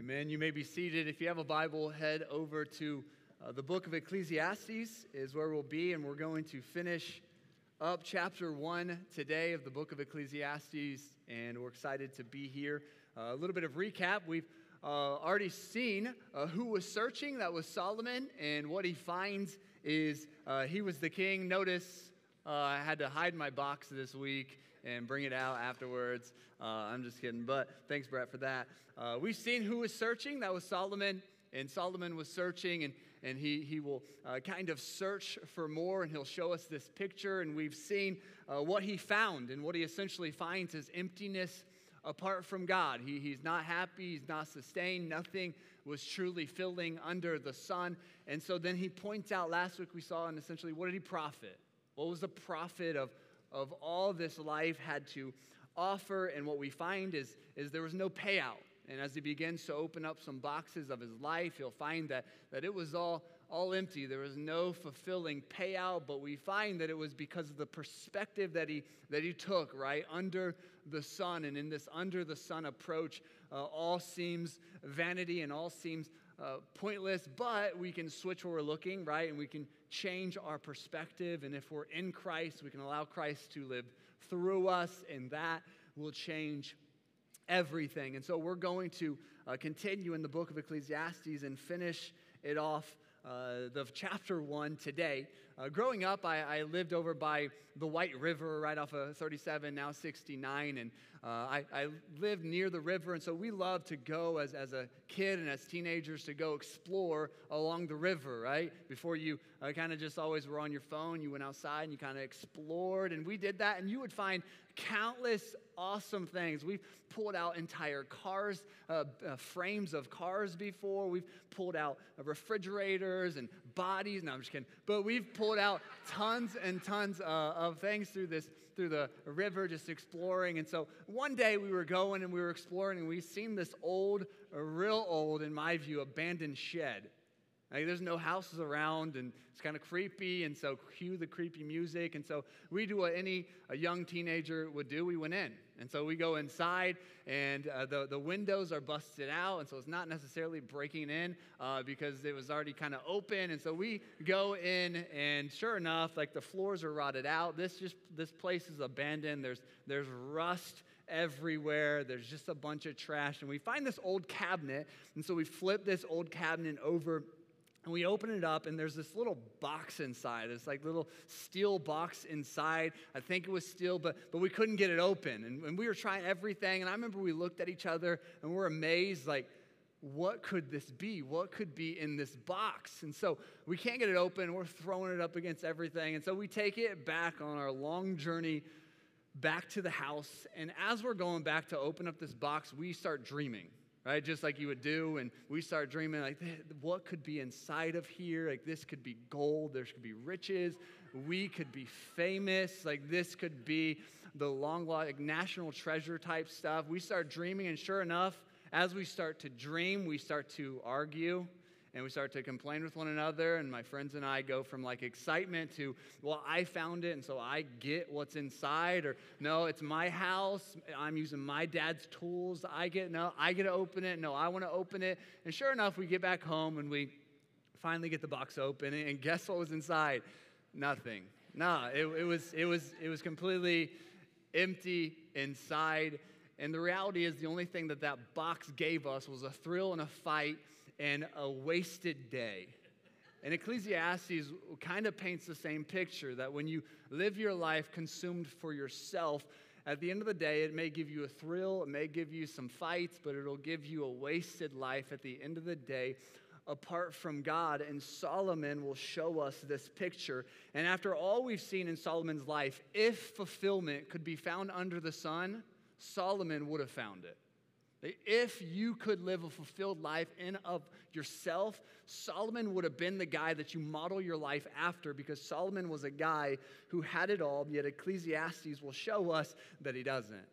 Amen. You may be seated. If you have a Bible, head over to uh, the book of Ecclesiastes, is where we'll be, and we're going to finish up chapter one today of the book of Ecclesiastes, and we're excited to be here. Uh, a little bit of recap. We've uh, already seen uh, who was searching. That was Solomon, and what he finds is uh, he was the king. Notice uh, I had to hide my box this week and bring it out afterwards. Uh, I'm just kidding, but thanks, Brett, for that. Uh, we've seen who was searching. That was Solomon, and Solomon was searching, and, and he, he will uh, kind of search for more, and he'll show us this picture. And we've seen uh, what he found, and what he essentially finds is emptiness apart from God. He, he's not happy, he's not sustained, nothing was truly filling under the sun. And so then he points out last week we saw, and essentially, what did he profit? What was the profit of, of all this life had to offer. And what we find is, is there was no payout. And as he begins to open up some boxes of his life, he'll find that, that it was all, all empty. There was no fulfilling payout, but we find that it was because of the perspective that he, that he took, right? Under the sun. And in this under the sun approach, uh, all seems vanity and all seems uh, pointless, but we can switch where we're looking, right? And we can change our perspective. And if we're in Christ, we can allow Christ to live through us, and that will change everything. And so we're going to uh, continue in the book of Ecclesiastes and finish it off. Uh, the chapter one today. Uh, growing up, I, I, lived over by the White River, right off of 37, now 69, and uh, I, I, lived near the river, and so we loved to go as, as a kid and as teenagers to go explore along the river, right? Before you uh, kind of just always were on your phone, you went outside and you kind of explored, and we did that, and you would find countless awesome things. We've pulled out entire cars, uh, uh, frames of cars before. We've pulled out refrigerators and bodies. No, I'm just kidding. But we've pulled out tons and tons uh, of things through this through the river, just exploring. And so one day we were going and we were exploring, and we seen this old, real old, in my view, abandoned shed. Like, there's no houses around, and it's kind of creepy, and so cue the creepy music. And so we do what any a young teenager would do. We went in. And so we go inside, and uh, the, the windows are busted out, and so it's not necessarily breaking in uh, because it was already kind of open. And so we go in, and sure enough, like the floors are rotted out. This just this place is abandoned. There's there's rust everywhere. There's just a bunch of trash, and we find this old cabinet, and so we flip this old cabinet over and we open it up, and there's this little box inside. It's like little steel box inside. I think it was steel, but, but we couldn't get it open. And, and we were trying everything. And I remember we looked at each other and we're amazed, like, what could this be? What could be in this box? And so we can't get it open. We're throwing it up against everything. And so we take it back on our long journey back to the house. And as we're going back to open up this box, we start dreaming right? Just like you would do. And we start dreaming, like, what could be inside of here? Like, this could be gold, there could be riches, we could be famous, like, this could be the long, like, national treasure type stuff. We start dreaming, and sure enough, as we start to dream, we start to argue and we start to complain with one another and my friends and i go from like excitement to well i found it and so i get what's inside or no it's my house i'm using my dad's tools i get no i get to open it no i want to open it. And sure enough we get back home and we finally get the box open and guess what was inside? Nothing. Nah it, it was it was it was completely empty inside. And the reality is the only thing that that box gave us was a thrill and a fight and a wasted day. And Ecclesiastes kind of paints the same picture that when you live your life consumed for yourself, at the end of the day, it may give you a thrill, it may give you some fights, but it'll give you a wasted life at the end of the day apart from God. And Solomon will show us this picture. And after all we've seen in Solomon's life, if fulfillment could be found under the sun, Solomon would have found it. If you could live a fulfilled life in of yourself, Solomon would have been the guy that you model your life after because Solomon was a guy who had it all, yet Ecclesiastes will show us that he doesn't.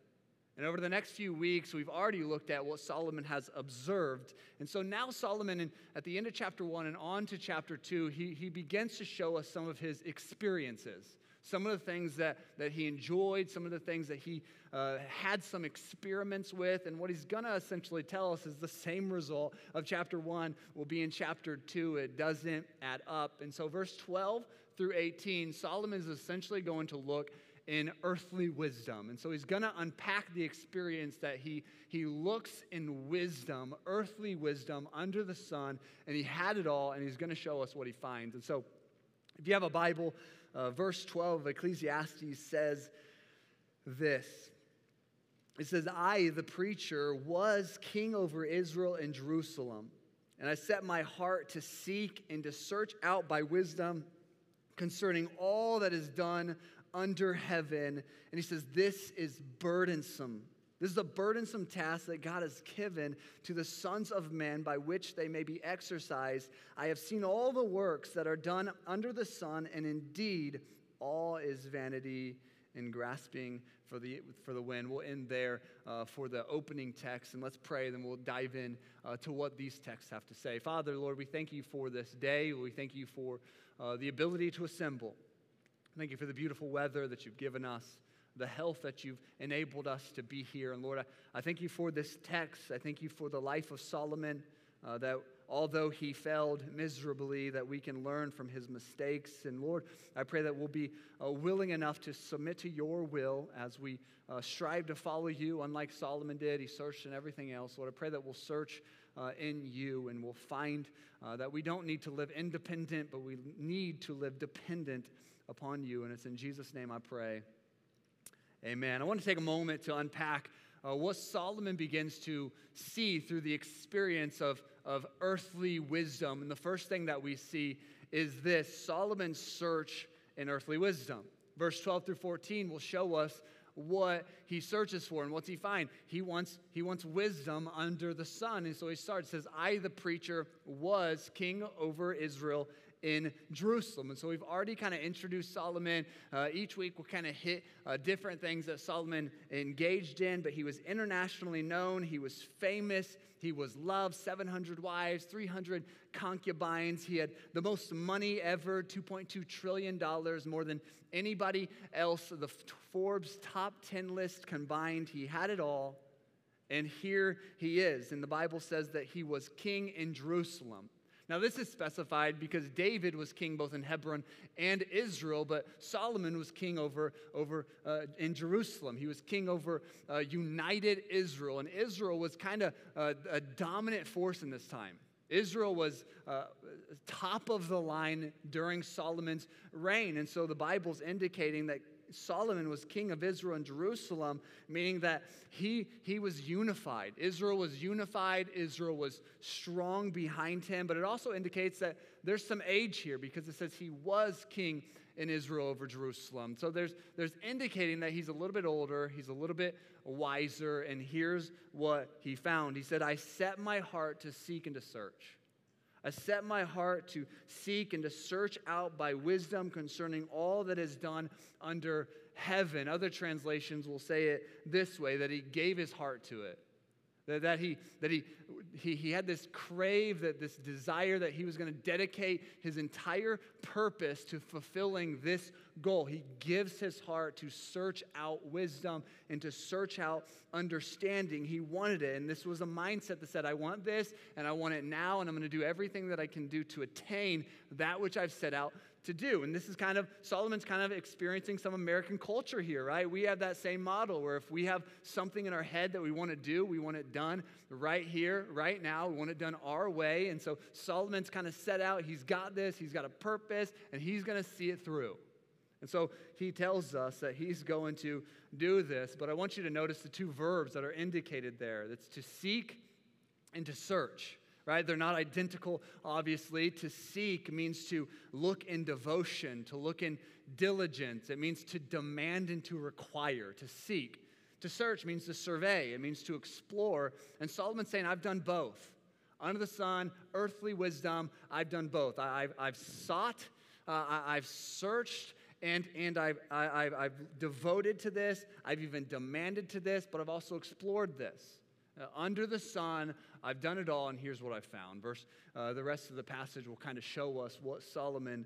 And over the next few weeks, we've already looked at what Solomon has observed. And so now, Solomon, at the end of chapter one and on to chapter two, he, he begins to show us some of his experiences some of the things that, that he enjoyed, some of the things that he uh, had some experiments with. And what he's going to essentially tell us is the same result of chapter 1 will be in chapter 2. It doesn't add up. And so, verse 12 through 18, Solomon is essentially going to look in earthly wisdom. And so he's going to unpack the experience that he, he looks in wisdom, earthly wisdom under the sun, and he had it all, and he's going to show us what he finds. And so if you have a Bible, uh, verse 12 of Ecclesiastes says this. It says, I, the preacher, was king over Israel and Jerusalem, and I set my heart to seek and to search out by wisdom concerning all that is done under heaven. And he says, This is burdensome. This is a burdensome task that God has given to the sons of men by which they may be exercised. I have seen all the works that are done under the sun, and indeed, all is vanity and grasping for the, for the wind. We'll end there uh, for the opening text, and let's pray, then we'll dive in uh, to what these texts have to say. Father, Lord, we thank you for this day. We thank you for uh, the ability to assemble. Thank you for the beautiful weather that you've given us, the health that you've enabled us to be here. And Lord, I, I thank you for this text. I thank you for the life of Solomon, uh, that although he failed miserably, that we can learn from his mistakes. And Lord, I pray that we'll be uh, willing enough to submit to your will as we uh, strive to follow you, unlike Solomon did. He searched in everything else. Lord, I pray that we'll search uh, in you and we'll find uh, that we don't need to live independent, but we need to live dependent upon you. And it's in Jesus' name I pray. Amen. I want to take a moment to unpack uh, what Solomon begins to see through the experience of, of earthly wisdom. And the first thing that we see is this Solomon's search in earthly wisdom. Verse 12 through 14 will show us what he searches for and what's he find he wants he wants wisdom under the sun and so he starts says i the preacher was king over israel in Jerusalem. And so we've already kind of introduced Solomon. Uh, each week we'll kind of hit uh, different things that Solomon engaged in, but he was internationally known. He was famous. He was loved, 700 wives, 300 concubines. He had the most money ever, $2.2 trillion, more than anybody else. The Forbes top 10 list combined, he had it all. And here he is. And the Bible says that he was king in Jerusalem. Now, this is specified because David was king both in Hebron and Israel, but Solomon was king over, over uh, in Jerusalem. He was king over uh, united Israel, and Israel was kind of uh, a dominant force in this time. Israel was uh, top of the line during Solomon's reign, and so the Bible's indicating that Solomon was king of Israel and Jerusalem, meaning that he, he was unified. Israel was unified, Israel was strong behind him, but it also indicates that there's some age here because it says he was king in Israel over Jerusalem. So there's, there's indicating that he's a little bit older, he's a little bit wiser, and here's what he found. He said, I set my heart to seek and to search. I set my heart to seek and to search out by wisdom concerning all that is done under heaven. Other translations will say it this way that he gave his heart to it. That, that, he, that he, he, he had this crave, that this desire that he was going to dedicate his entire purpose to fulfilling this goal. He gives his heart to search out wisdom and to search out understanding. He wanted it. And this was a mindset that said, I want this and I want it now, and I'm going to do everything that I can do to attain that which I've set out to do. And this is kind of, Solomon's kind of experiencing some American culture here, right? We have that same model where if we have something in our head that we want to do, we want it done right here, right now. We want it done our way. And so Solomon's kind of set out, he's got this, he's got a purpose, and he's going to see it through. And so he tells us that he's going to do this, but I want you to notice the two verbs that are indicated there that's to seek and to search, right? They're not identical, obviously. To seek means to look in devotion, to look in diligence. It means to demand and to require, to seek. To search means to survey, it means to explore. And Solomon's saying, I've done both. Under the sun, earthly wisdom, I've done both. I, have I've sought, uh, I, have searched, and, and I've, I, have i have devoted to this. I've even demanded to this, but I've also explored this. Uh, under the sun, I've done it all, and here's what I found. Verse, uh, the rest of the passage will kind of show us what Solomon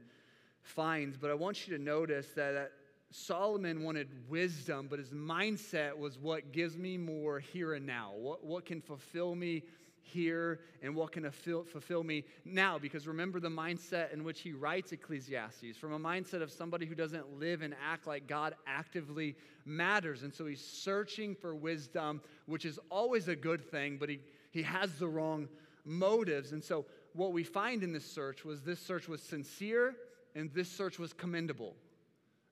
finds, but I want you to notice that Solomon wanted wisdom, but his mindset was what gives me more here and now. What, what can fulfill me here and what can fulfill me now. Because remember the mindset in which he writes Ecclesiastes from a mindset of somebody who doesn't live and act like God actively matters. And so he's searching for wisdom, which is always a good thing, but he, he has the wrong motives. And so what we find in this search was this search was sincere and this search was commendable.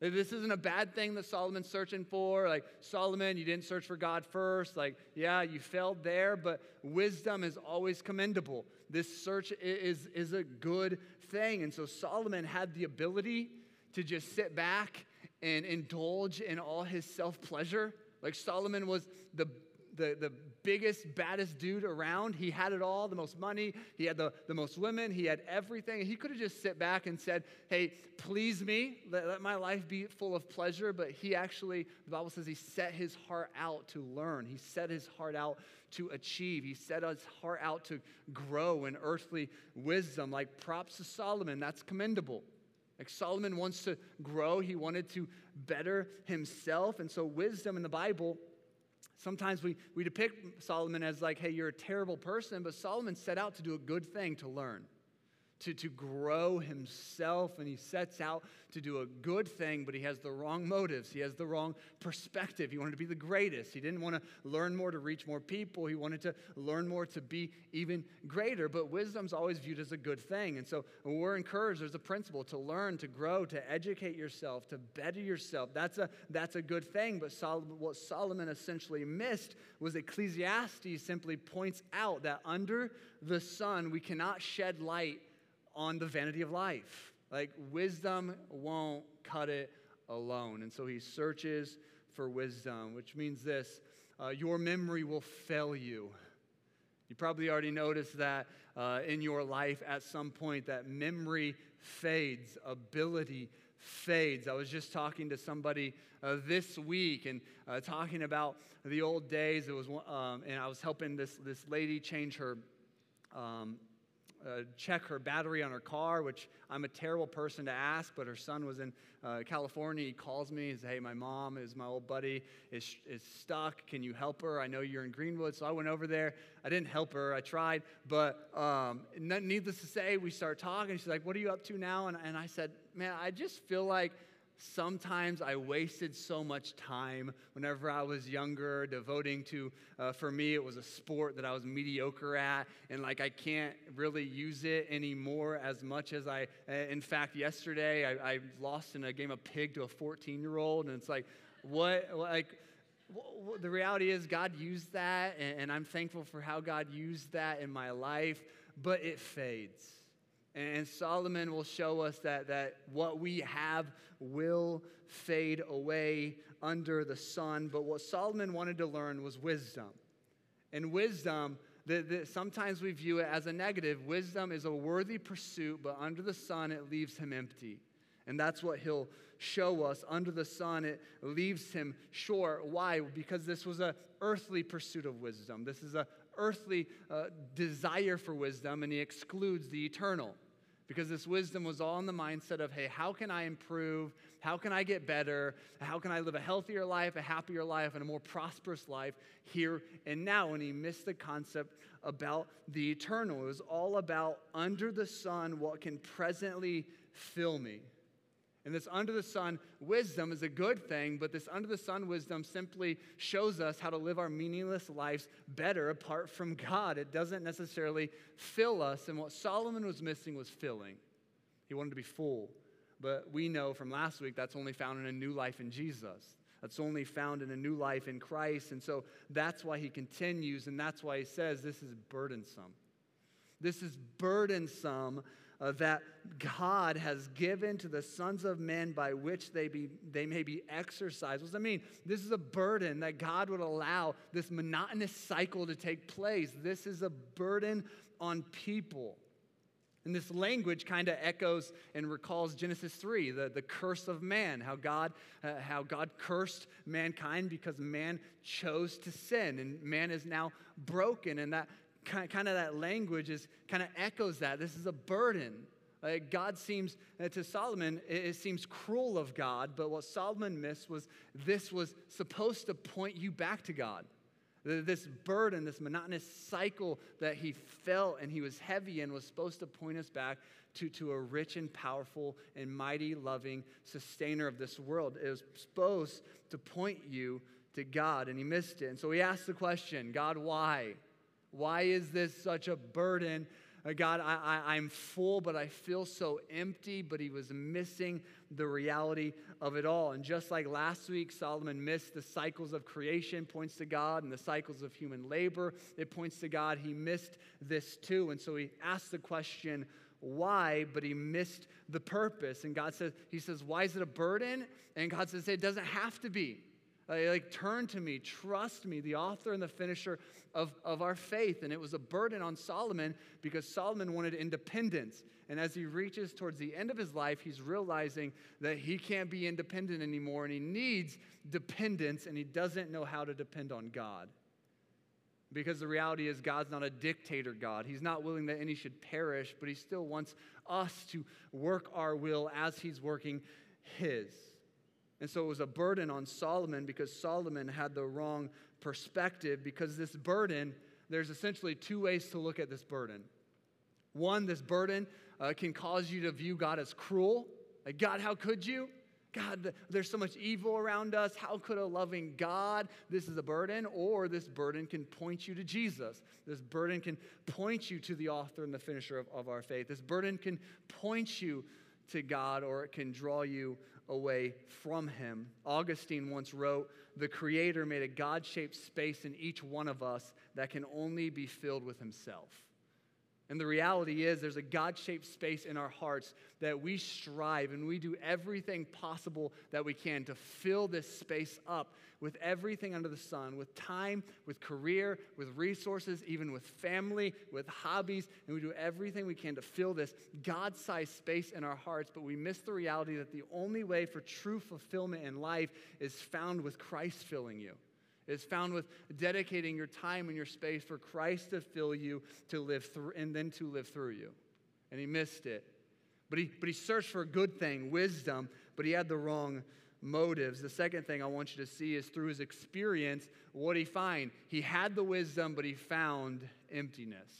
This isn't a bad thing that Solomon's searching for. Like, Solomon, you didn't search for God first. Like, yeah, you failed there, but wisdom is always commendable. This search is, is a good thing. And so Solomon had the ability to just sit back and indulge in all his self pleasure. Like, Solomon was the, the, the biggest, baddest dude around. He had it all the most money, he had the, the most women, he had everything. He could have just sit back and said, Hey, please me, let, let my life be full of pleasure. But he actually, the Bible says, he set his heart out to learn, he set his heart out to achieve, he set his heart out to grow in earthly wisdom. Like props to Solomon, that's commendable. Like Solomon wants to grow, he wanted to better himself. And so, wisdom in the Bible Sometimes we, we depict Solomon as like, hey, you're a terrible person, but Solomon set out to do a good thing to learn to, to grow himself, and he sets out to do a good thing, but he has the wrong motives. He has the wrong perspective. He wanted to be the greatest. He didn't want to learn more to reach more people. He wanted to learn more to be even greater. But wisdom's always viewed as a good thing. And so we're encouraged, there's a principle to learn, to grow, to educate yourself, to better yourself. That's a, that's a good thing. But Solomon, what Solomon essentially missed was Ecclesiastes simply points out that under the sun, we cannot shed light on the vanity of life. Like, wisdom won't cut it alone. And so he searches for wisdom, which means this uh, your memory will fail you. You probably already noticed that uh, in your life at some point that memory fades, ability fades. I was just talking to somebody uh, this week and uh, talking about the old days. It was, um, and I was helping this, this lady change her um, uh, check her battery on her car, which I'm a terrible person to ask, but her son was in uh, California. He calls me. He says, Hey, my mom is my old buddy, is, is stuck. Can you help her? I know you're in Greenwood. So I went over there. I didn't help her. I tried. But um, needless to say, we start talking. She's like, What are you up to now? And, and I said, Man, I just feel like sometimes I wasted so much time whenever I was younger, devoting to, uh, for me, it was a sport that I was mediocre at, and like I can't really use it anymore as much as I, uh, in fact, yesterday I, I lost in a game of pig to a 14 year old, and it's like, what, like, the reality is God used that, and I'm thankful for how God used that in my life, but it fades. And Solomon will show us that, that what we have will fade away under the sun. But what Solomon wanted to learn was wisdom. And wisdom, the, sometimes we view it as a negative. Wisdom is a worthy pursuit, but under the sun, it leaves him empty. And that's what he'll show us. Under the sun, it leaves him short. Why? Because this was an earthly pursuit of wisdom. This is a earthly uh, desire for wisdom, and he excludes the eternal. Because this wisdom was all in the mindset of, hey, how can I improve? How can I get better? How can I live a healthier life, a happier life, and a more prosperous life here and now? And he missed the concept about the eternal. It was all about under the sun, what can presently fill me. And this under the sun wisdom is a good thing, but this under the sun wisdom simply shows us how to live our meaningless lives better apart from God. It doesn't necessarily fill us. And what Solomon was missing was filling. He wanted to be full. But we know from last week that's only found in a new life in Jesus. That's only found in a new life in Christ. And so that's why he continues, and that's why he says this is burdensome. This is burdensome uh, that God has given to the sons of men by which they, be, they may be exercised. What does that mean? This is a burden that God would allow this monotonous cycle to take place. This is a burden on people. And this language kind of echoes and recalls Genesis 3, the, the curse of man, how God, uh, how God cursed mankind because man chose to sin, and man is now broken. And that kind of that language is kind of echoes that. This is a burden Uh, God seems, uh, to Solomon, it, it seems cruel of God, but what Solomon missed was this was supposed to point you back to God. This burden, this monotonous cycle that he felt and he was heavy in was supposed to point us back to, to a rich and powerful and mighty, loving sustainer of this world. It was supposed to point you to God, and he missed it. And so he asked the question God, why? Why is this such a burden uh, God, I, I, I'm full, but I feel so empty. But he was missing the reality of it all. And just like last week, Solomon missed the cycles of creation, points to God, and the cycles of human labor, it points to God. He missed this too. And so he asked the question, why, but he missed the purpose. And God says, He says, Why is it a burden? And God says, It doesn't have to be. Uh, like, turn to me, trust me, the author and the finisher of, of our faith. And it was a burden on Solomon because Solomon wanted independence. And as he reaches towards the end of his life, he's realizing that he can't be independent anymore and he needs dependence and he doesn't know how to depend on God. Because the reality is, God's not a dictator God. He's not willing that any should perish, but He still wants us to work our will as He's working His. And so it was a burden on Solomon because Solomon had the wrong perspective. Because this burden, there's essentially two ways to look at this burden. One, this burden uh, can cause you to view God as cruel. Like, God, how could you? God, there's so much evil around us. How could a loving God? This is a burden. Or this burden can point you to Jesus. This burden can point you to the author and the finisher of, of our faith. This burden can point you to God or it can draw you away from him. Augustine once wrote The Creator made a God shaped space in each one of us that can only be filled with himself. And the reality is, there's a God shaped space in our hearts that we strive and we do everything possible that we can to fill this space up with everything under the sun with time, with career, with resources, even with family, with hobbies. And we do everything we can to fill this God sized space in our hearts. But we miss the reality that the only way for true fulfillment in life is found with Christ filling you is found with dedicating your time and your space for Christ to fill you, to live through, and then to live through you. And he missed it. But he, but he searched for a good thing, wisdom, but he had the wrong motives. The second thing I want you to see is through his experience, what he find? He had the wisdom, but he found emptiness.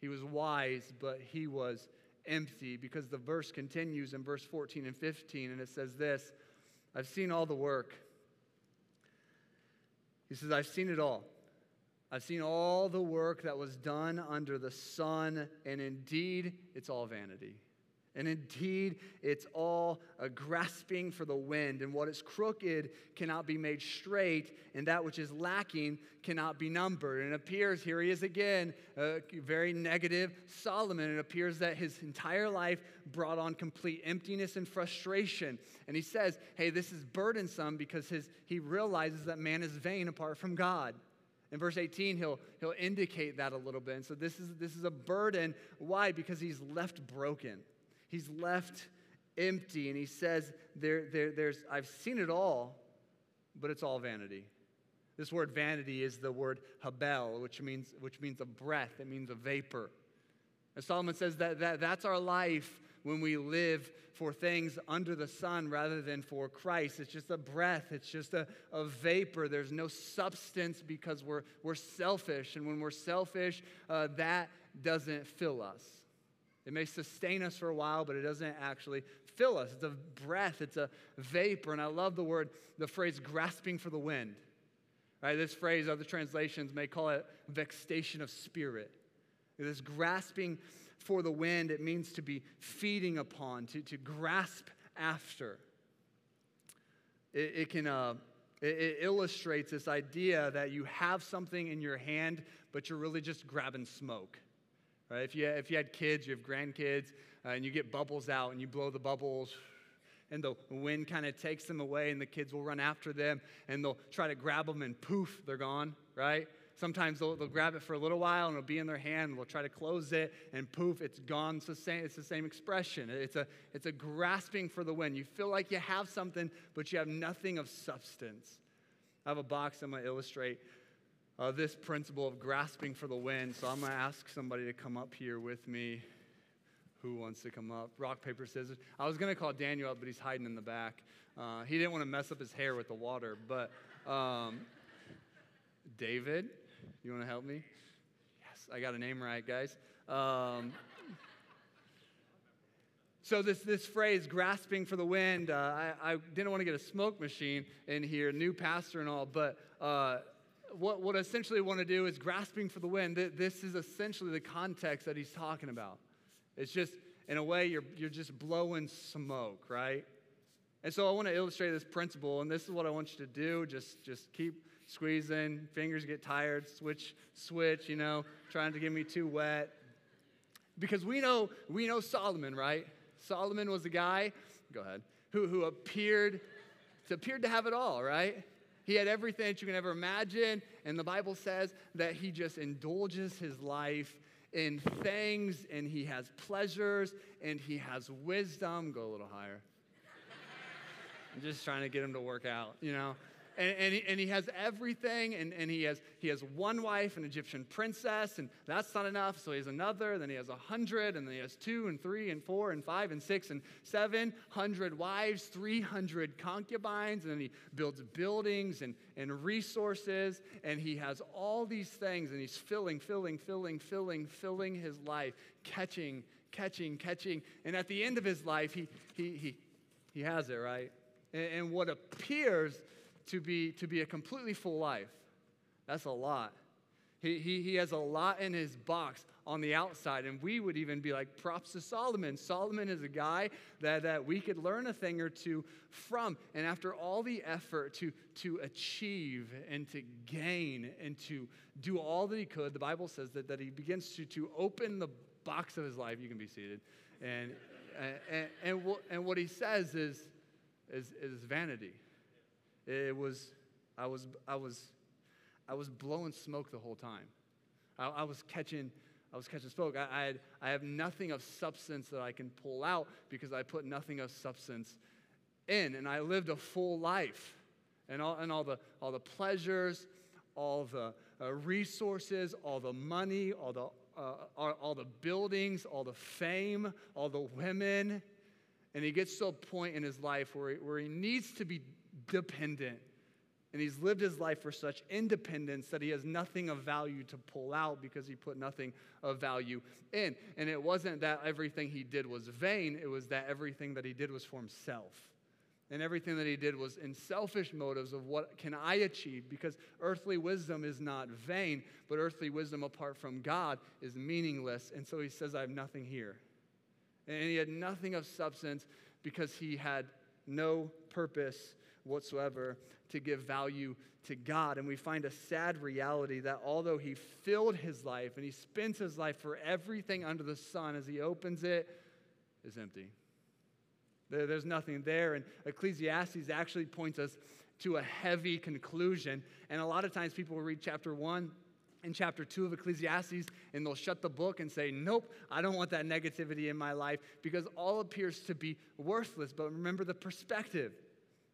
He was wise, but he was empty because the verse continues in verse 14 and 15, and it says this I've seen all the work he says, I've seen it all. I've seen all the work that was done under the sun, and indeed, it's all vanity. And indeed, it's all a grasping for the wind, and what is crooked cannot be made straight, and that which is lacking cannot be numbered. And it appears, here he is again, very negative Solomon. It appears that his entire life brought on complete emptiness and frustration. And he says, Hey, this is burdensome because his, he realizes that man is vain apart from God. In verse 18, he'll, he'll indicate that a little bit. And so this is, this is a burden. Why? Because he's left broken. He's left empty. And he says, there, there, there's, I've seen it all, but it's all vanity. This word vanity is the word habel, which means, which means a breath, it means a vapor. And Solomon says that, that that's our life when we live for things under the sun rather than for Christ. It's just a breath, it's just a, a vapor. There's no substance because we're, we're selfish. And when we're selfish, uh, that doesn't fill us. It may sustain us for a while, but it doesn't actually fill us. It's a breath, it's a vapor. And I love the word, the phrase grasping for the wind. Right? This phrase, other translations may call it vexation of spirit. This grasping for the wind, it means to be feeding upon, to, to grasp after. It, it can, uh, it, it illustrates this idea that you have something in your hand, but you're really just grabbing smoke. Right? If, you, if you had kids, you have grandkids, uh, and you get bubbles out and you blow the bubbles, and the wind kind of takes them away, and the kids will run after them, and they'll try to grab them, and poof, they're gone, right? Sometimes they'll, they'll grab it for a little while and it'll be in their hand. And they'll try to close it and poof, it's gone. It's the same, it's the same expression. It's a, it's a grasping for the wind. You feel like you have something, but you have nothing of substance. I have a box I'm going to illustrate uh, this principle of grasping for the wind. So I'm going to ask somebody to come up here with me Who wants to come up? Rock, paper, scissors. I was going to call Daniel up, but he's hiding in the back. Uh, he didn't want to mess up his hair with the water. But um, David, you want to help me? Yes, I got a name right, guys. Um, so this, this phrase, grasping for the wind, uh, I, I, didn't want to get a smoke machine in here, new pastor and all, but uh, what, what I essentially want to do is grasping for the wind. This is essentially the context that he's talking about. It's just, in a way, you're, you're just blowing smoke, right? And so I want to illustrate this principle, and this is what I want you to do. Just, just keep squeezing, fingers get tired, switch, switch, you know, trying to get me too wet. Because we know, we know Solomon, right? Solomon was a guy, go ahead, who, who appeared, appeared to have it all, right? He had everything that you can ever imagine. And the Bible says that he just indulges his life in things and he has pleasures and he has wisdom. Go a little higher. I'm just trying to get him to work out, you know? And, and, he, and he has everything, and, and he, has, he has one wife, an Egyptian princess, and that's not enough, so he has another, then he has a hundred, and then he has two, and three, and four, and five, and six, and seven hundred wives, 300 concubines, and then he builds buildings and, and resources, and he has all these things, and he's filling, filling, filling, filling, filling his life, catching, catching, catching, and at the end of his life, he, he, he, he has it, right? and, and what appears to be, to be a completely full life. That's a lot. He, he, he has a lot in his box on the outside, and we would even be like, props to Solomon. Solomon is a guy that, that we could learn a thing or two from. And after all the effort to, to achieve and to gain and to do all that he could, the Bible says that, that he begins to, to open the box of his life. You can be seated. And, and, and, and, and what he says is, is, is vanity. It was, I was, I was, I was blowing smoke the whole time. I, I was catching, I was catching smoke. I, I, had, I have nothing of substance that I can pull out because I put nothing of substance in, and I lived a full life, and all, and all the, all the pleasures, all the uh, resources, all the money, all the, uh, all, all the buildings, all the fame, all the women. And he gets to a point in his life where he, where he needs to be dependent. And he's lived his life for such independence that he has nothing of value to pull out because he put nothing of value in. And it wasn't that everything he did was vain, it was that everything that he did was for himself. And everything that he did was in selfish motives of what can I achieve? Because earthly wisdom is not vain, but earthly wisdom apart from God is meaningless. And so he says, I have nothing here. And he had nothing of substance because he had no purpose whatsoever to give value to God. And we find a sad reality that although he filled his life and he spends his life for everything under the sun, as he opens it, is empty. There's nothing there. And Ecclesiastes actually points us to a heavy conclusion. And a lot of times people will read chapter one and chapter 2 of Ecclesiastes, and they'll shut the book and say, Nope, I don't want that negativity in my life because all appears to be worthless. But remember the perspective.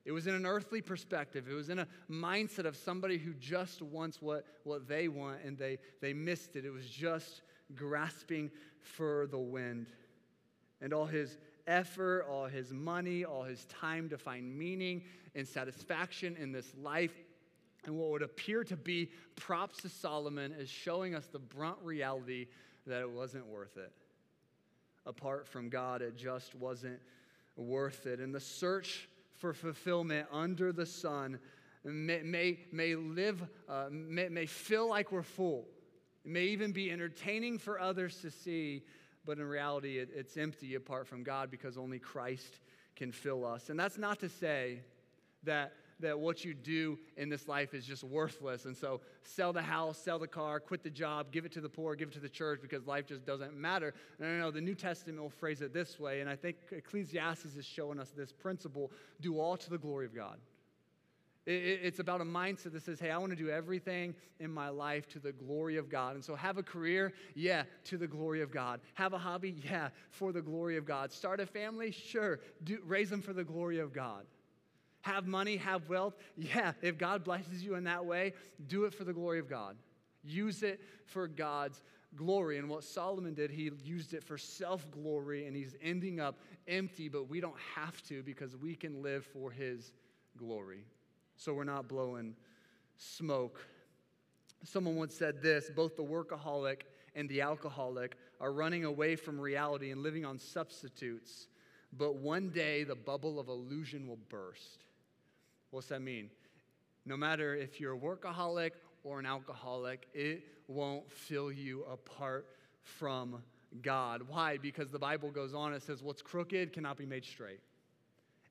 It was in an earthly perspective. It was in a mindset of somebody who just wants what, what they want and they, they missed it. It was just grasping for the wind. And all his effort, all his money, all his time to find meaning and satisfaction in this life, and what would appear to be props to Solomon is showing us the brunt reality that it wasn't worth it. Apart from God, it just wasn't worth it. And the search for fulfillment under the sun may, may, may live, uh, may, may feel like we're full. It may even be entertaining for others to see, but in reality, it, it's empty apart from God because only Christ can fill us. And that's not to say that that what you do in this life is just worthless. And so sell the house, sell the car, quit the job, give it to the poor, give it to the church because life just doesn't matter. No, no, no. The New Testament will phrase it this way. And I think Ecclesiastes is showing us this principle do all to the glory of God. It's about a mindset that says, hey, I want to do everything in my life to the glory of God. And so, have a career? Yeah, to the glory of God. Have a hobby? Yeah, for the glory of God. Start a family? Sure. Do, raise them for the glory of God have money, have wealth. Yeah, if God blesses you in that way, do it for the glory of God. Use it for God's glory. And what Solomon did, he used it for self glory, and he's ending up empty, but we don't have to because we can live for his glory. So we're not blowing smoke. Someone once said this both the workaholic and the alcoholic are running away from reality and living on substitutes, but one day the bubble of illusion will burst. What's that mean? No matter if you're a workaholic or an alcoholic, it won't fill you apart from God. Why? Because the Bible goes on, it says, What's crooked cannot be made straight.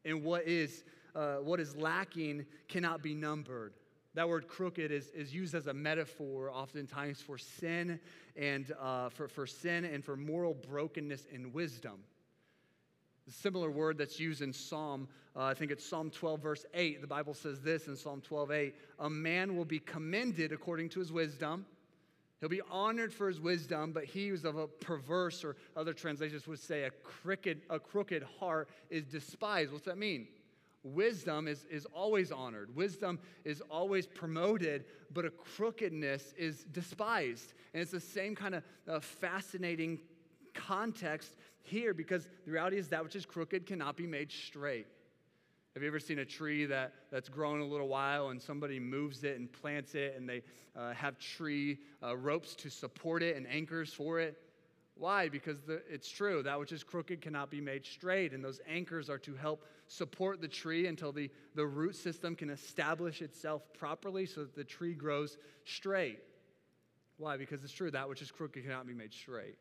And what is, uh, what is lacking cannot be numbered. That word crooked is, is used as a metaphor oftentimes for sin and uh, for, for sin and for moral brokenness and wisdom. A similar word that's used in Psalm, uh, I think it's Psalm 12, verse 8. The Bible says this in Psalm 12, 8 A man will be commended according to his wisdom. He'll be honored for his wisdom, but he who's of a perverse, or other translations would say a crooked, a crooked heart, is despised. What's that mean? Wisdom is, is always honored, wisdom is always promoted, but a crookedness is despised. And it's the same kind of uh, fascinating context here because the reality is that which is crooked cannot be made straight. Have you ever seen a tree that, that's grown a little while and somebody moves it and plants it and they uh, have tree uh, ropes to support it and anchors for it? Why? Because the, it's true. That which is crooked cannot be made straight. And those anchors are to help support the tree until the, the root system can establish itself properly so that the tree grows straight. Why? Because it's true. That which is crooked cannot be made straight.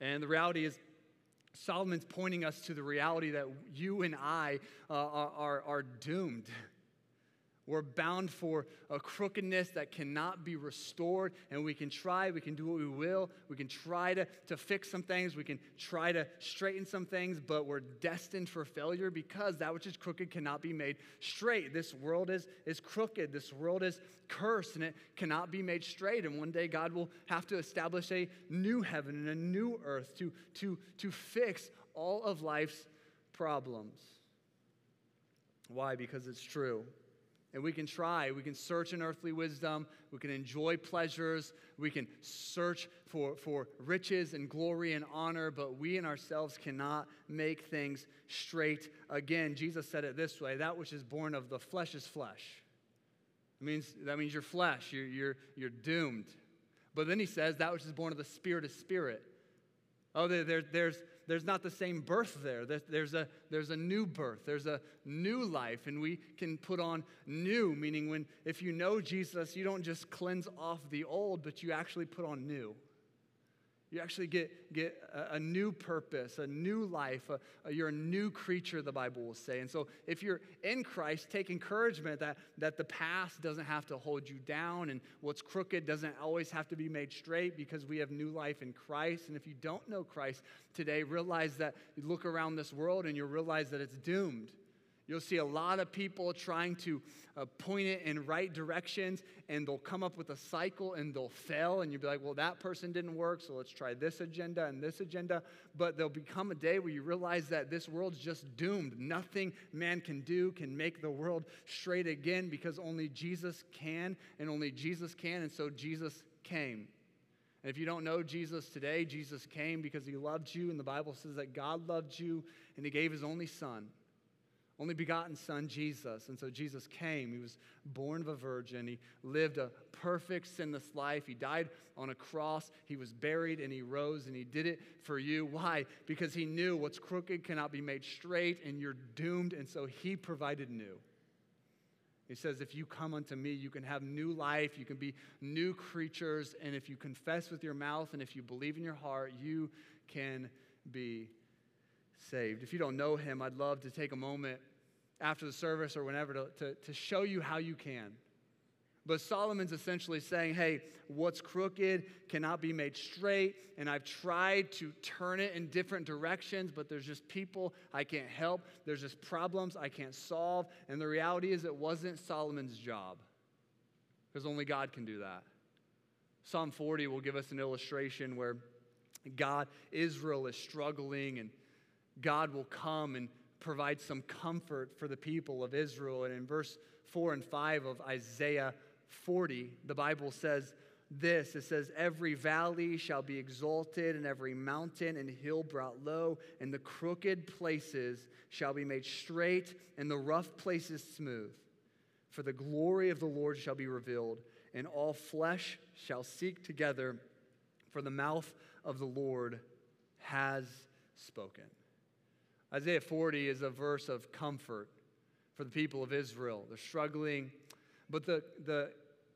And the reality is, Solomon's pointing us to the reality that you and I uh, are, are, are doomed. We're bound for a crookedness that cannot be restored, and we can try, we can do what we will, we can try to, to fix some things, we can try to straighten some things, but we're destined for failure because that which is crooked cannot be made straight. This world is, is crooked, this world is cursed, and it cannot be made straight. And one day God will have to establish a new heaven and a new earth to, to, to fix all of life's problems. Why? Because it's true. And we can try. We can search in earthly wisdom. We can enjoy pleasures. We can search for, for riches and glory and honor, but we in ourselves cannot make things straight again. Jesus said it this way that which is born of the flesh is flesh. It means, that means you're flesh, you're, you're, you're doomed. But then he says that which is born of the spirit is spirit. Oh, there, there, there's, there's not the same birth there. There's a, there's a new birth, there's a new life, and we can put on new, meaning when if you know Jesus, you don't just cleanse off the old, but you actually put on new. You actually get, get a, a new purpose, a new life. A, a, you're a new creature, the Bible will say. And so, if you're in Christ, take encouragement that, that the past doesn't have to hold you down and what's crooked doesn't always have to be made straight because we have new life in Christ. And if you don't know Christ today, realize that you look around this world and you'll realize that it's doomed. You'll see a lot of people trying to uh, point it in right directions, and they'll come up with a cycle and they'll fail. And you'll be like, well, that person didn't work, so let's try this agenda and this agenda. But there'll become a day where you realize that this world's just doomed. Nothing man can do can make the world straight again because only Jesus can, and only Jesus can. And so Jesus came. And if you don't know Jesus today, Jesus came because he loved you, and the Bible says that God loved you and he gave his only son only begotten Son, Jesus. And so Jesus came. He was born of a virgin. He lived a perfect, sinless life. He died on a cross. He was buried and he rose and he did it for you. Why? Because he knew what's crooked cannot be made straight and you're doomed. And so he provided new. He says, If you come unto me, you can have new life, you can be new creatures, and if you confess with your mouth and if you believe in your heart, you can be saved. If you don't know him, I'd love to take a moment after the service or whenever to, to, to show you how you can. But Solomon's essentially saying, hey, what's crooked cannot be made straight, and I've tried to turn it in different directions, but there's just people I can't help. There's just problems I can't solve. And the reality is, it wasn't Solomon's job, because only God can do that. Psalm 40 will give us an illustration where God, Israel is struggling, and God will come and provide some comfort for the people of Israel. And in verse 4 and 5 of Isaiah 40, the Bible says, this it says, Every valley shall be exalted, and every mountain and hill brought low, and the crooked places shall be made straight, and the rough places smooth. For the glory of the Lord shall be revealed, and all flesh shall seek together, for the mouth of the Lord has spoken. Isaiah 40 is a verse of comfort for the people of Israel. They're struggling, but the, the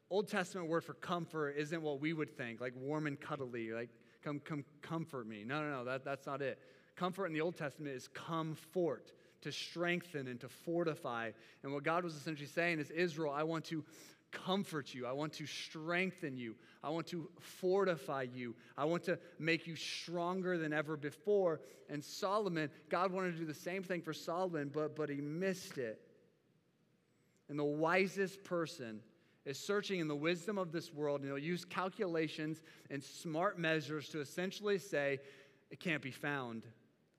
Old Testament word for comfort isn't what we would think, like warm and cuddly, like come, come comfort me. No, no, no, that, that's not it. Comfort in the Old Testament is comfort, to strengthen and to fortify. And what God was essentially saying is, Israel, I want to comfort you. I want to strengthen you. I want to fortify you. I want to make you stronger than ever before. And Solomon, God wanted to do the same thing for Solomon, but, but he missed it. And the wisest person is searching in the wisdom of this world, and he'll use calculations and smart measures to essentially say it can't be found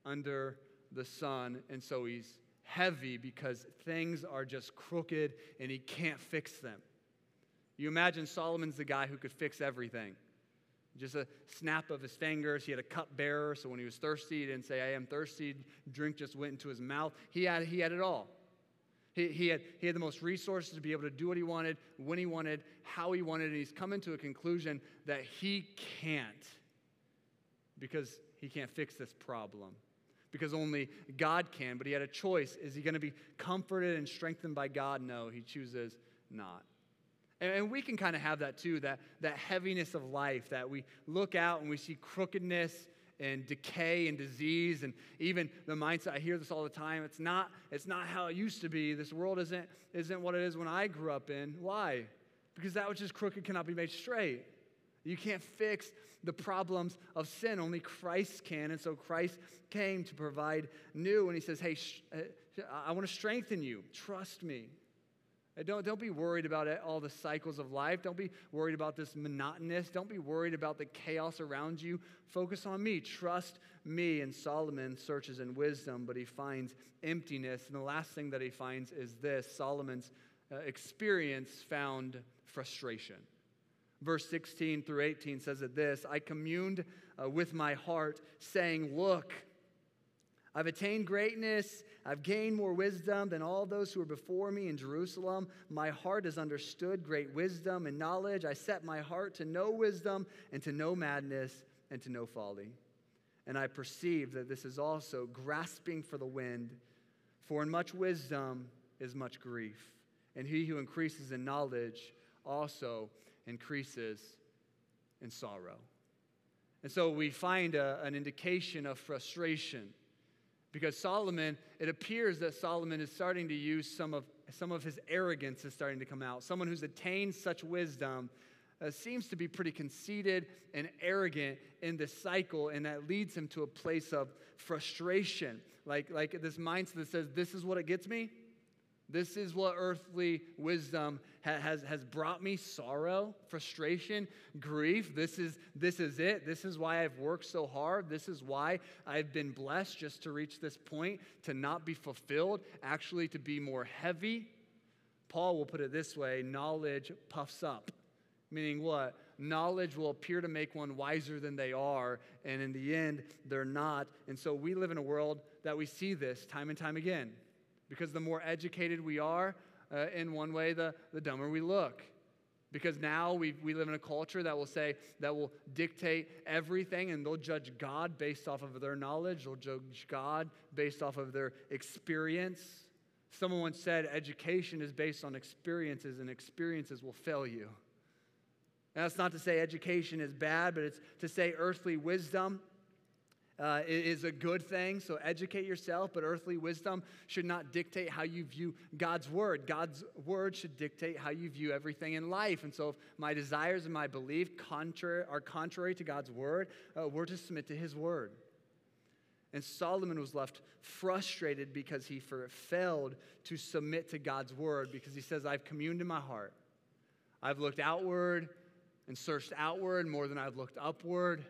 under the sun. And so he's heavy because things are just crooked and he can't fix them. You imagine Solomon's the guy who could fix everything. Just a snap of his fingers. He had a cupbearer, so when he was thirsty, he didn't say, I am thirsty. Drink just went into his mouth. He had, he had it all. He, he, had, he had the most resources to be able to do what he wanted, when he wanted, how he wanted, and he's coming to a conclusion that he can't because he can't fix this problem. Because only God can, but he had a choice. Is he going to be comforted and strengthened by God? No, he chooses not. And we can kind of have that too, that, that heaviness of life, that we look out and we see crookedness and decay and disease and even the mindset i hear this all the time it's not it's not how it used to be. This world isn't isn't what it is when i grew up in. Why? Because that which is crooked cannot be made straight. You can't fix the problems of sin. Only christ can and so christ came to provide new. And he says hey sh- uh, i want to strengthen you. Trust me don't, don't be worried about it, all the cycles of life. Don't be worried about this monotonous. Don't be worried about the chaos around you. Focus on me. Trust me. And Solomon searches in wisdom, but he finds emptiness. And the last thing that he finds is this Solomon's uh, experience found frustration. Verse 16 through 18 says it this I communed uh, with my heart, saying, Look, I've attained greatness I've gained more wisdom than all those who were before me in Jerusalem. My heart has understood great wisdom and knowledge. I set my heart to know wisdom and to know madness and to know folly. And I perceive that this is also grasping for the wind, for in much wisdom is much grief. And he who increases in knowledge also increases in sorrow. And so we find a, an indication of frustration because Solomon, it appears that Solomon is starting to use some of, some of his arrogance is starting to come out. Someone who's attained such wisdom uh, seems to be pretty conceited and arrogant in this cycle, and that leads him to a place of frustration. Like, like this mindset that says, This is what it gets me, this is what earthly wisdom ha- has, has brought me sorrow, frustration, grief. This is, this is it. This is why I've worked so hard. This is why I've been blessed just to reach this point, to not be fulfilled, actually to be more heavy. Paul will put it this way knowledge puffs up. Meaning what? Knowledge will appear to make one wiser than they are, and in the end, they're not. And so we live in a world that we see this time and time again. Because the more educated we are, uh, in one way, the, the dumber we look. Because now we, we live in a culture that will say, that will dictate everything, and they'll judge God based off of their knowledge, they'll judge God based off of their experience. Someone once said, education is based on experiences, and experiences will fail you. And that's not to say education is bad, but it's to say earthly wisdom uh, is a good thing. So educate yourself, but earthly wisdom should not dictate how you view God's word. God's word should dictate how you view everything in life. And so if my desires and my belief contrary, are contrary to God's word, uh, we're to submit to his word. And Solomon was left frustrated because he failed to submit to God's word because he says, I've communed in my heart. I've looked outward and searched outward more than I've looked upward.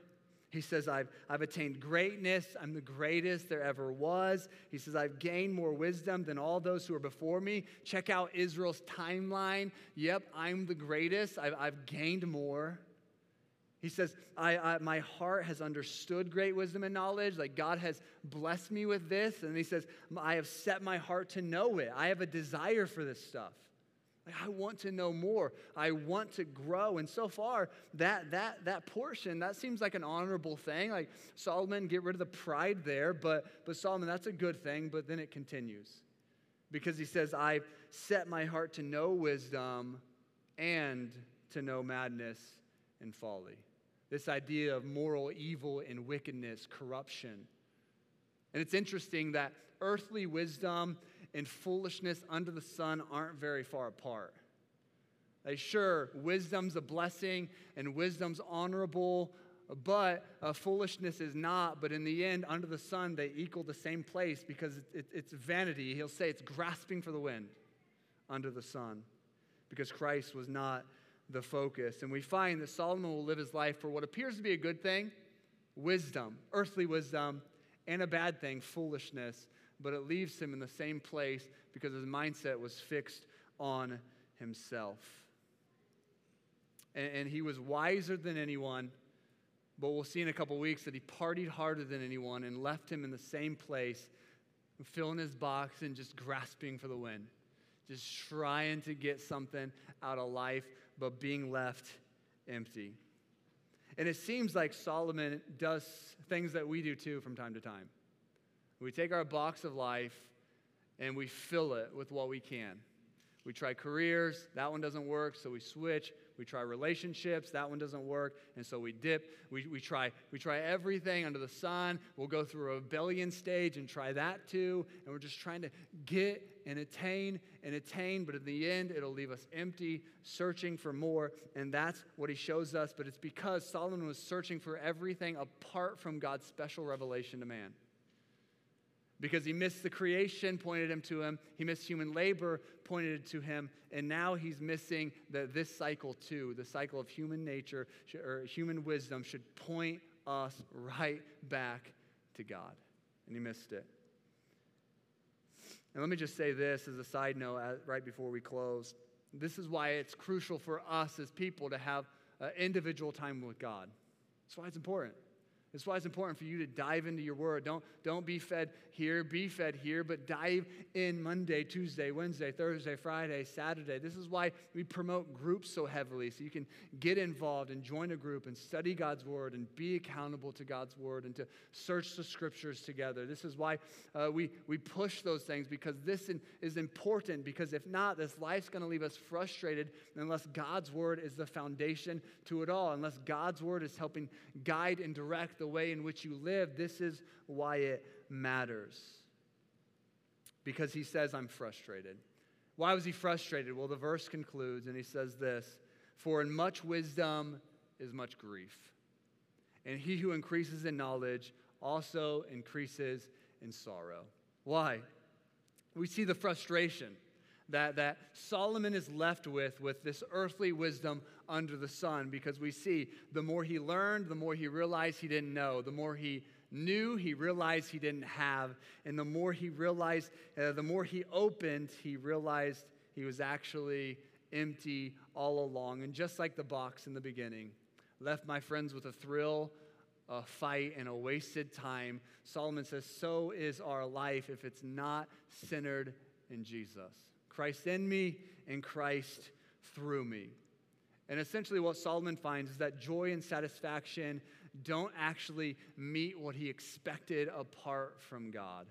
He says, I've, I've attained greatness. I'm the greatest there ever was. He says, I've gained more wisdom than all those who are before me. Check out Israel's timeline. Yep, I'm the greatest. I've, I've gained more. He says, I, I, My heart has understood great wisdom and knowledge. Like God has blessed me with this. And he says, I have set my heart to know it. I have a desire for this stuff. Like, I want to know more. I want to grow. And so far, that, that, that portion, that seems like an honorable thing. Like Solomon, get rid of the pride there. But, but Solomon, that's a good thing. But then it continues because he says, I've set my heart to know wisdom and to know madness and folly. This idea of moral evil and wickedness, corruption. And it's interesting that earthly wisdom and foolishness under the sun aren't very far apart. Like, sure, wisdom's a blessing and wisdom's honorable, but uh, foolishness is not. But in the end, under the sun, they equal the same place because it, it, it's vanity. He'll say it's grasping for the wind under the sun because Christ was not the focus. And we find that Solomon will live his life for what appears to be a good thing wisdom, earthly wisdom, and a bad thing, foolishness. But it leaves him in the same place because his mindset was fixed on himself. And, and he was wiser than anyone. But we'll see in a couple weeks that he partied harder than anyone and left him in the same place, filling his box and just grasping for the wind, just trying to get something out of life but being left empty. And it seems like Solomon does things that we do too from time to time. We take our box of life and we fill it with what we can. We try careers, that one doesn't work, so we switch. We try relationships, that one doesn't work, and so we dip. We, we, try, we try everything under the sun. We'll go through a rebellion stage and try that too, and we're just trying to get and attain and attain, but in the end, it'll leave us empty, searching for more, and that's what he shows us. But it's because Solomon was searching for everything apart from God's special revelation to man because he missed the creation, pointed him to him. He missed human labor, pointed to him. And now he's missing the, this cycle too. The cycle of human nature or human wisdom should point us right back to God. And he missed it. And let me just say this as a side note right before we close. This is why it's crucial for us as people to have uh, individual time with God. That's why it's important. That's why it's important for you to dive into your word. Don't, don't be fed here, be fed here, but dive in Monday, Tuesday, Wednesday, Thursday, Friday, Saturday. This is why we promote groups so heavily, so you can get involved and join a group and study God's word and be accountable to God's word and to search the scriptures together. This is why uh, we, we push those things because this in, is important, because if not, this life's going to leave us frustrated unless God's word is the foundation to it all, unless God's word is helping guide and direct the way in which you live, this is why it matters. Because he says, I'm frustrated. Why was he frustrated? Well, the verse concludes and he says this For in much wisdom is much grief. And he who increases in knowledge also increases in sorrow. Why? We see the frustration that, that Solomon is left with, with this earthly wisdom under the sun, because we see the more he learned, the more he realized he didn't know, the more he knew, he realized he didn't have, and the more he realized, uh, the more he opened, he realized he was actually empty all along. And just like the box in the beginning, left my friends with a thrill, a fight, and a wasted time. Solomon says, So is our life if it's not centered in Jesus. Christ in me and Christ through me. And essentially, what Solomon finds is that joy and satisfaction don't actually meet what he expected apart from God.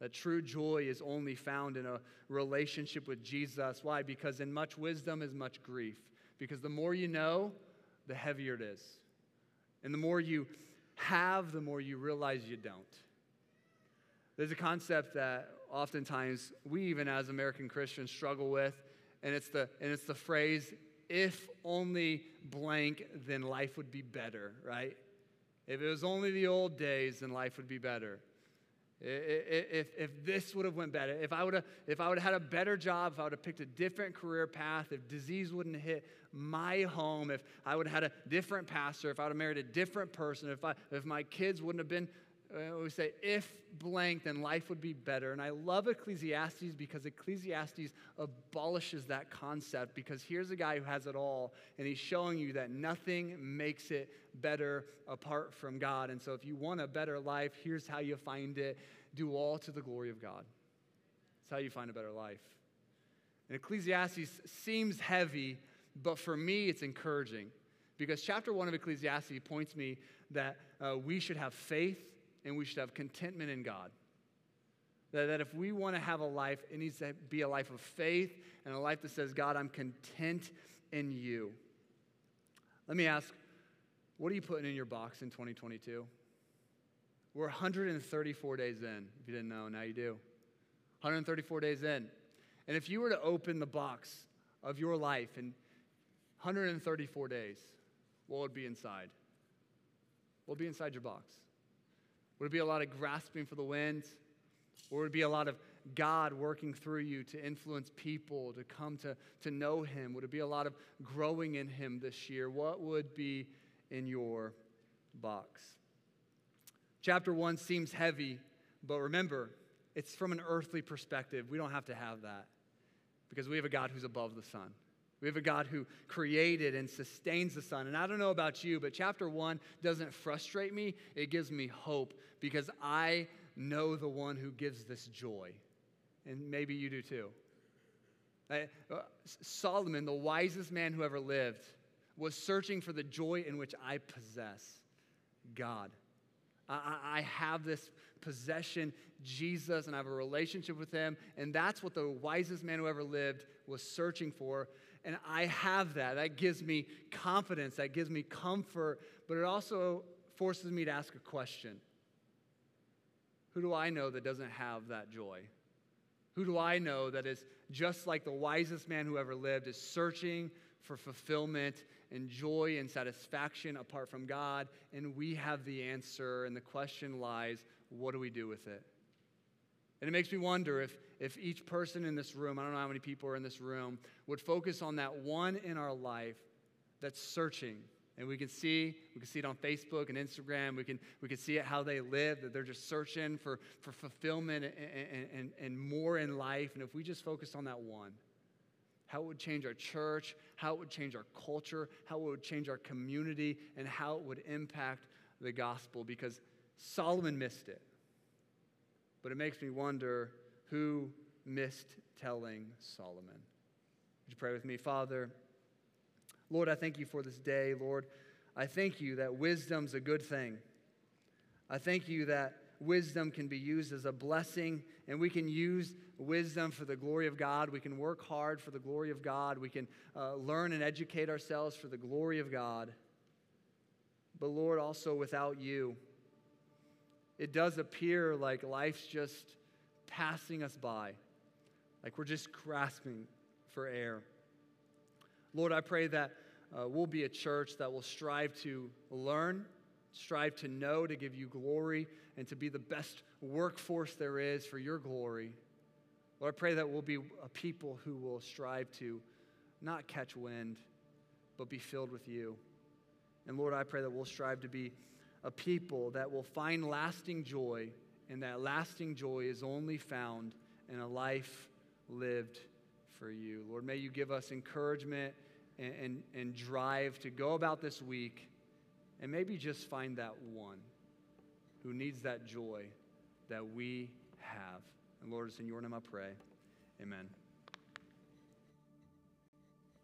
That true joy is only found in a relationship with Jesus. Why? Because in much wisdom is much grief. Because the more you know, the heavier it is. And the more you have, the more you realize you don't. There's a concept that oftentimes we, even as American Christians, struggle with, and it's the, and it's the phrase, if only blank, then life would be better, right? If it was only the old days, then life would be better. If, if this would have went better, if I would have, if I would have had a better job, if I would have picked a different career path, if disease wouldn't have hit my home, if I would have had a different pastor, if I would have married a different person, if, I, if my kids wouldn't have been we say, if blank, then life would be better. And I love Ecclesiastes because Ecclesiastes abolishes that concept because here's a guy who has it all, and he's showing you that nothing makes it better apart from God. And so if you want a better life, here's how you find it do all to the glory of God. That's how you find a better life. And Ecclesiastes seems heavy, but for me, it's encouraging because chapter one of Ecclesiastes points me that uh, we should have faith and we should have contentment in God. That, that if we want to have a life, it needs to be a life of faith and a life that says, God, I'm content in you. Let me ask, what are you putting in your box in 2022? We're 134 days in. If you didn't know, now you do. 134 days in. And if you were to open the box of your life in 134 days, what would be inside? What would be inside your box? Would it be a lot of grasping for the wind? Or would it be a lot of God working through you to influence people to come to, to know Him? Would it be a lot of growing in Him this year? What would be in your box? Chapter one seems heavy, but remember, it's from an earthly perspective. We don't have to have that because we have a God who's above the sun. We have a God who created and sustains the sun. And I don't know about you, but chapter one doesn't frustrate me. It gives me hope because I know the one who gives this joy. And maybe you do too. Uh, Solomon, the wisest man who ever lived, was searching for the joy in which I possess God. I, I have this possession, Jesus, and I have a relationship with him. And that's what the wisest man who ever lived was searching for. And I have that. That gives me confidence, that gives me comfort, but it also forces me to ask a question Who do I know that doesn't have that joy? Who do I know that is just like the wisest man who ever lived, is searching for fulfillment and joy and satisfaction apart from God? And we have the answer, and the question lies what do we do with it? And it makes me wonder if, if each person in this room, I don't know how many people are in this room, would focus on that one in our life that's searching. And we can see, we can see it on Facebook and Instagram. We can, we can see it how they live, that they're just searching for, for fulfillment and, and, and more in life. And if we just focus on that one, how it would change our church, how it would change our culture, how it would change our community, and how it would impact the gospel because Solomon missed it. But it makes me wonder who missed telling Solomon. Would you pray with me? Father, Lord, I thank you for this day. Lord, I thank you that wisdom's a good thing. I thank you that wisdom can be used as a blessing, and we can use wisdom for the glory of God. We can work hard for the glory of God. We can uh, learn and educate ourselves for the glory of God. But Lord, also without you, it does appear like life's just passing us by, like we're just grasping for air. Lord, I pray that uh, we'll be a church that will strive to learn, strive to know, to give you glory, and to be the best workforce there is for your glory. Lord, I pray that we'll be a people who will strive to not catch wind, but be filled with you. And Lord, I pray that we'll strive to be a people that will find lasting joy, and that lasting joy is only found in a life lived for you. Lord, may you give us encouragement and, and, and drive to go about this week and maybe just find that one who needs that joy that we have. And Lord, it's in your name I pray. Amen.